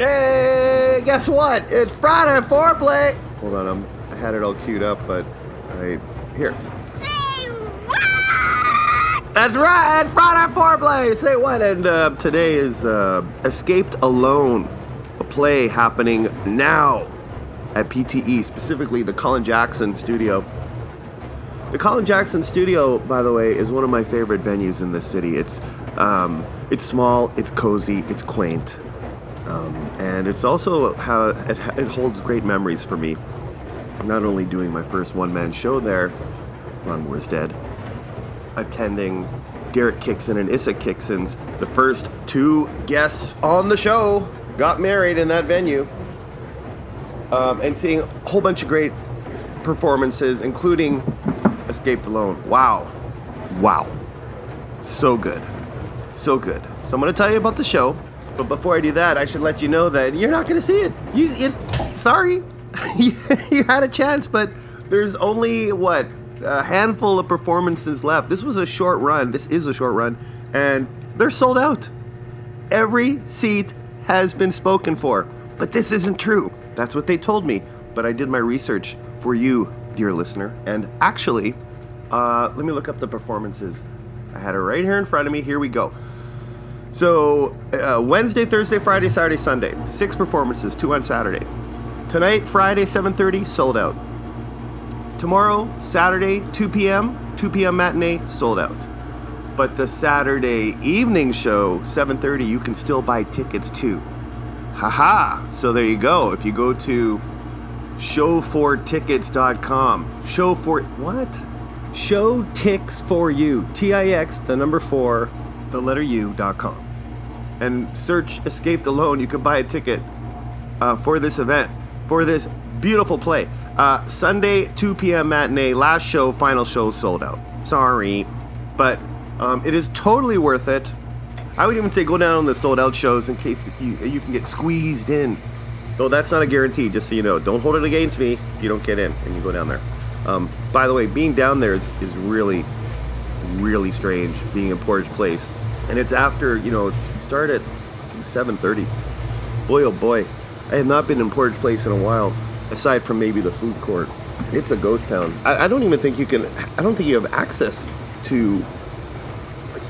Hey, guess what? It's Friday foreplay. Hold on, I'm, I had it all queued up, but I here. That's right, it's Friday foreplay. Say what? And uh, today is uh, Escaped Alone, a play happening now at PTE, specifically the Colin Jackson Studio. The Colin Jackson Studio, by the way, is one of my favorite venues in the city. It's um, it's small, it's cozy, it's quaint, um, and it's also how it, it holds great memories for me. Not only doing my first one-man show there, Ron Moore's dead, attending Derek Kickson and Issa Kickson's, the first two guests on the show, got married in that venue, um, and seeing a whole bunch of great performances, including Escaped Alone. Wow. Wow. So good. So good. So I'm going to tell you about the show, but before I do that, I should let you know that you're not going to see it. You, it's, sorry. you, you had a chance, but there's only, what, a handful of performances left. This was a short run. This is a short run, and they're sold out. Every seat has been spoken for, but this isn't true. That's what they told me. But I did my research for you, dear listener, and actually, uh, let me look up the performances. I had it right here in front of me. Here we go. So uh, Wednesday, Thursday, Friday, Saturday, Sunday, six performances, two on Saturday. Tonight, Friday, 7:30, sold out. Tomorrow, Saturday, 2 p.m., 2 p.m. matinee, sold out. But the Saturday evening show, 7:30, you can still buy tickets too. Haha! So there you go. If you go to show4tickets.com, show for what? Show ticks for you. T I X, the number four, the letter U.com. And search Escaped Alone. You can buy a ticket uh, for this event, for this beautiful play. Uh, Sunday, 2 p.m. matinee, last show, final show sold out. Sorry. But um, it is totally worth it. I would even say go down on the sold out shows in case you, you can get squeezed in. Though that's not a guarantee, just so you know. Don't hold it against me if you don't get in and you go down there. Um, by the way, being down there is, is really, really strange, being in Portage Place. And it's after, you know, start at 7.30. Boy, oh boy. I have not been in Portage Place in a while, aside from maybe the food court. It's a ghost town. I, I don't even think you can, I don't think you have access to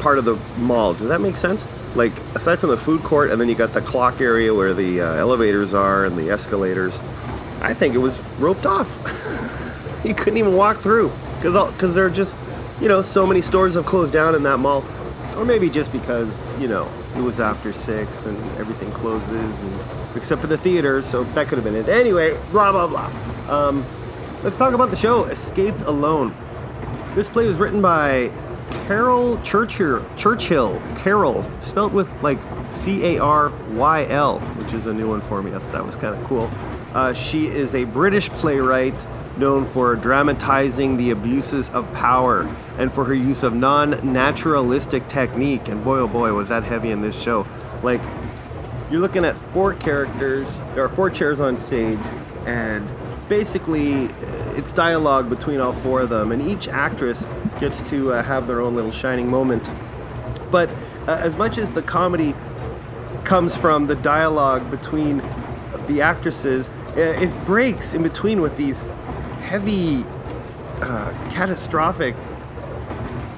part of the mall. Does that make sense? Like aside from the food court, and then you got the clock area where the uh, elevators are and the escalators. I think it was roped off. you couldn't even walk through because because there are just you know so many stores have closed down in that mall, or maybe just because you know it was after six and everything closes, and, except for the theater. So that could have been it. Anyway, blah blah blah. Um, let's talk about the show. Escaped Alone. This play was written by Caryl Churchill, Churchill, Carol, spelt with like C A R Y L, which is a new one for me. That, that was kind of cool. Uh, she is a British playwright known for dramatizing the abuses of power and for her use of non naturalistic technique. And boy, oh boy, was that heavy in this show. Like, you're looking at four characters, there are four chairs on stage, and basically it's dialogue between all four of them, and each actress gets to uh, have their own little shining moment. But uh, as much as the comedy comes from the dialogue between the actresses, uh, it breaks in between with these heavy, uh, catastrophic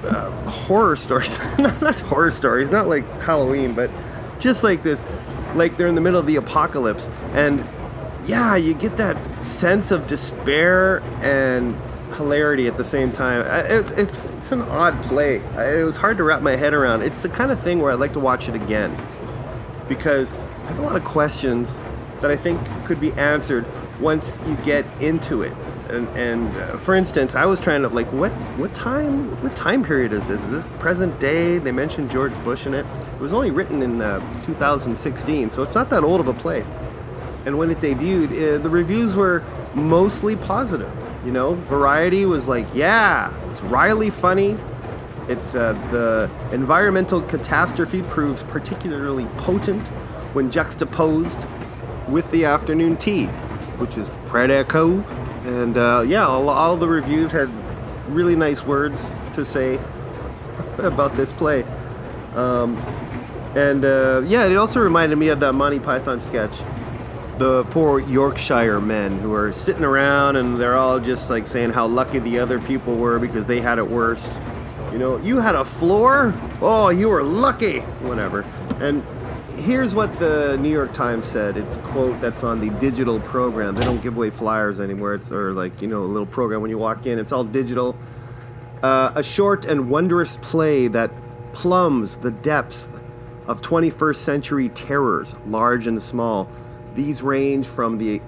uh, horror stories. not, not horror stories, not like Halloween, but just like this, like they're in the middle of the apocalypse, and yeah, you get that sense of despair and hilarity at the same time. It, it's it's an odd play. It was hard to wrap my head around. It's the kind of thing where I'd like to watch it again because I have a lot of questions that I think could be answered once you get into it. And, and uh, for instance, I was trying to like what what time what time period is this? Is this present day? They mentioned George Bush in it. It was only written in uh, 2016, so it's not that old of a play. And when it debuted, uh, the reviews were mostly positive. You know, Variety was like, yeah, it's wryly funny. It's uh, the environmental catastrophe proves particularly potent when juxtaposed with the afternoon tea, which is Predico. And uh, yeah, all, all the reviews had really nice words to say about this play. Um, And uh, yeah, it also reminded me of that Monty Python sketch. The four Yorkshire men who are sitting around and they're all just like saying how lucky the other people were because they had it worse. You know, you had a floor? Oh, you were lucky. Whatever. And here's what the New York Times said. It's quote that's on the digital program. They don't give away flyers anymore. It's or like you know a little program when you walk in. It's all digital. Uh, a short and wondrous play that plumbs the depths of 21st century terrors, large and small. These range from the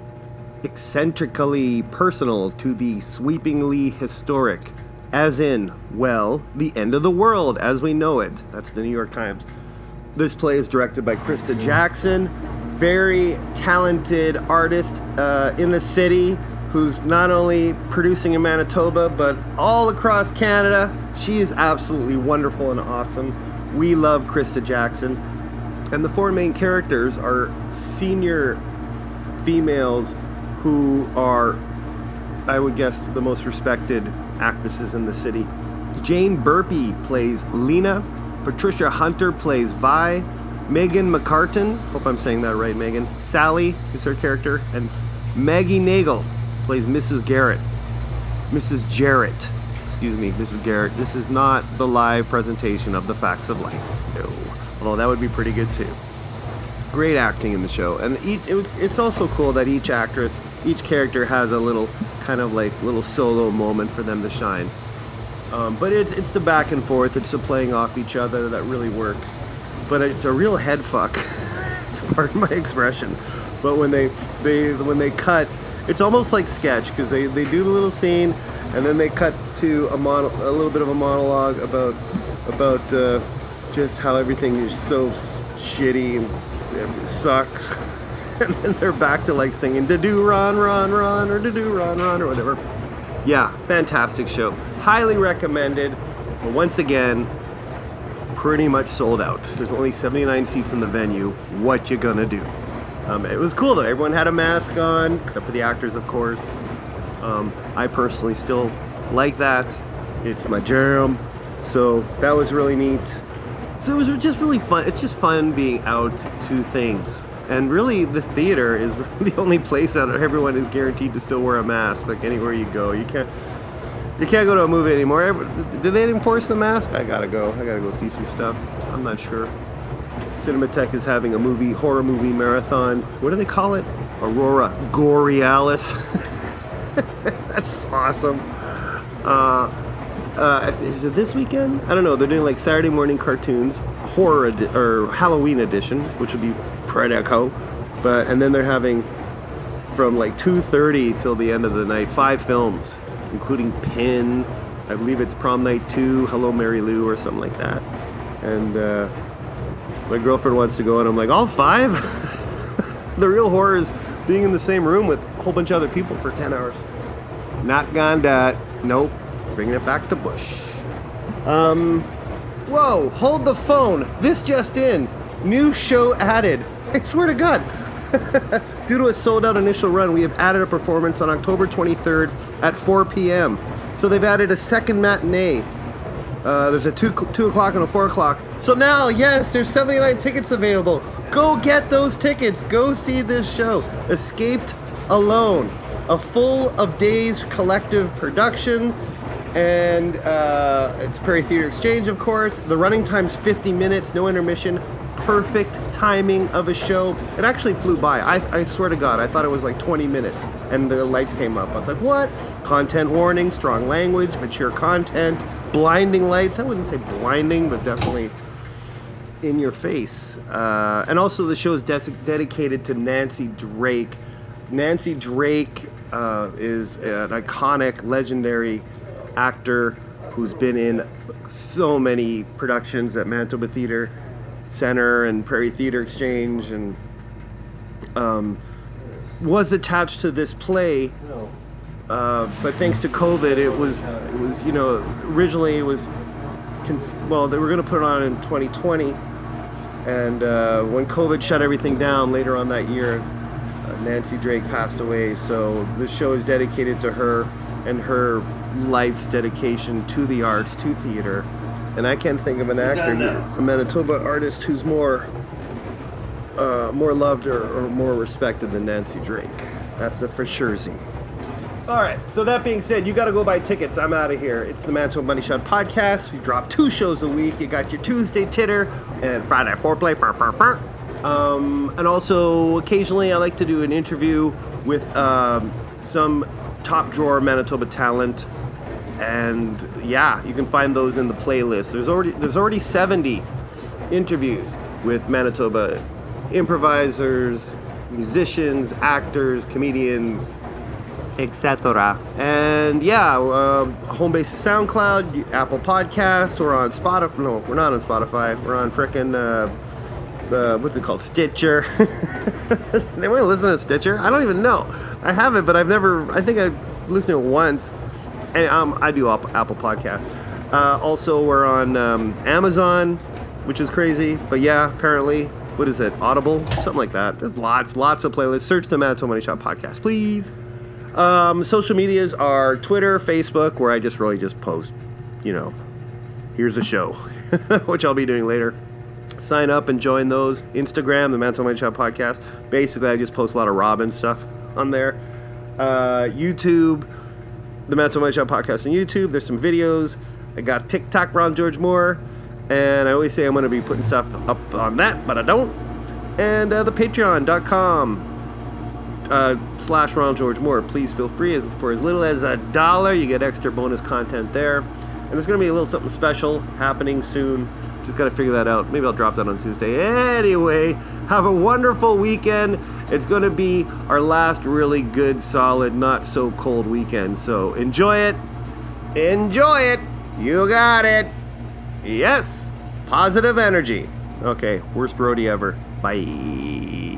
eccentrically personal to the sweepingly historic, as in, well, the end of the world as we know it. That's the New York Times. This play is directed by Krista Jackson, very talented artist uh, in the city who's not only producing in Manitoba but all across Canada. She is absolutely wonderful and awesome. We love Krista Jackson. And the four main characters are senior females who are, I would guess, the most respected actresses in the city. Jane Burpee plays Lena, Patricia Hunter plays Vi. Megan McCartan, hope I'm saying that right, Megan. Sally is her character, and Maggie Nagle plays Mrs. Garrett. Mrs. Jarrett, excuse me, Mrs. Garrett. This is not the live presentation of the facts of life. No, although that would be pretty good too. Great acting in the show, and each it was, it's also cool that each actress, each character has a little kind of like little solo moment for them to shine. Um, but it's it's the back and forth, it's the playing off each other that really works. But it's a real head fuck, pardon my expression. But when they they when they cut, it's almost like sketch because they, they do the little scene, and then they cut to a mono, a little bit of a monologue about about uh, just how everything is so shitty and sucks. and then they're back to like singing "Da do run run run" or "Da do run run" or whatever. Yeah, fantastic show highly recommended. But once again, pretty much sold out. There's only 79 seats in the venue. What you gonna do? Um, it was cool though. Everyone had a mask on, except for the actors, of course. Um, I personally still like that. It's my jam. So that was really neat. So it was just really fun. It's just fun being out to things. And really, the theater is the only place that everyone is guaranteed to still wear a mask. Like anywhere you go, you can't you can't go to a movie anymore. Did they enforce the mask? I gotta go. I gotta go see some stuff. I'm not sure. Cinematheque is having a movie, horror movie marathon. What do they call it? Aurora Borealis. That's awesome. Uh, uh, is it this weekend? I don't know. They're doing like Saturday morning cartoons, horror edi- or Halloween edition, which would be Predaco. But and then they're having from like 2:30 till the end of the night five films including Pin. I believe it's Prom Night 2, Hello Mary Lou, or something like that. And uh, my girlfriend wants to go, and I'm like, all five? the real horror is being in the same room with a whole bunch of other people for 10 hours. Not gone that. Nope. Bringing it back to Bush. Um, whoa, hold the phone. This just in. New show added. I swear to God. Due to a sold out initial run, we have added a performance on October 23rd at 4 p.m. So they've added a second matinee. Uh, there's a 2, 2 o'clock and a 4 o'clock. So now, yes, there's 79 tickets available. Go get those tickets. Go see this show. Escaped Alone. A full of days collective production. And uh, it's Prairie Theater Exchange, of course. The running time's 50 minutes, no intermission perfect timing of a show. It actually flew by. I, I, swear to God, I thought it was like 20 minutes, and the lights came up. I was like, what? Content warning, strong language, mature content, blinding lights. I wouldn't say blinding, but definitely in your face. Uh, and also, the show is de- dedicated to Nancy Drake. Nancy Drake uh, is an iconic, legendary actor who's been in so many productions at Manitoba Theatre Center and Prairie Theater Exchange, and um, was attached to this play. Uh, but thanks to COVID, it was it was you know originally it was well they were going to put it on in 2020, and uh, when COVID shut everything down later on that year, uh, Nancy Drake passed away. So the show is dedicated to her and her life's dedication to the arts, to theater and I can't think of an actor, a Manitoba artist who's more uh, more loved or, or, more respected than Nancy Drake. That's the for sure All right, so that being said, you got to go buy tickets. I'm out of here. It's the Manitoba Money Shot podcast. We drop two shows a week. You got your Tuesday titter and Friday foreplay. Fur, fur, fur. Um, and also, occasionally, I like to do an interview with um, some top drawer Manitoba talent. And yeah, you can find those in the playlist. There's already there's already 70 interviews with Manitoba improvisers, musicians, actors, comedians, etc. And yeah, uh, home base SoundCloud, Apple Podcasts, or on Spotify. No, we're not on Spotify. We're on frickin' uh, uh, what's it called? Stitcher. they want to listen to Stitcher? I don't even know. I have it, but I've never. I think I listened to it once. And um, I do Apple Podcasts. Uh, also, we're on um, Amazon, which is crazy. But yeah, apparently, what is it? Audible, something like that. There's lots, lots of playlists. Search the Manitoba Money Shot podcast, please. Um, social medias are Twitter, Facebook, where I just really just post, you know, here's a show, which I'll be doing later sign up and join those. Instagram, the Manitoba Money Shot podcast. Basically, I just post a lot of Robin stuff on there. Uh, YouTube, the Manitoba Money Shot podcast on YouTube. There's some videos. I got TikTok, Ron George Moore. And I always say I'm going to be putting stuff up on that, but I don't. And uh, the patreon.com uh, slash Ron George Moore. Please feel free. For as little as a dollar, you get extra bonus content there. And there's going to be a little something special happening soon. Just got to figure that out. Maybe I'll drop that on Tuesday. Anyway, have a wonderful weekend. It's going to be our last really good, solid, not so cold weekend. So enjoy it. Enjoy it. You got it. Yes. Positive energy. Okay, worst Brody ever. Bye.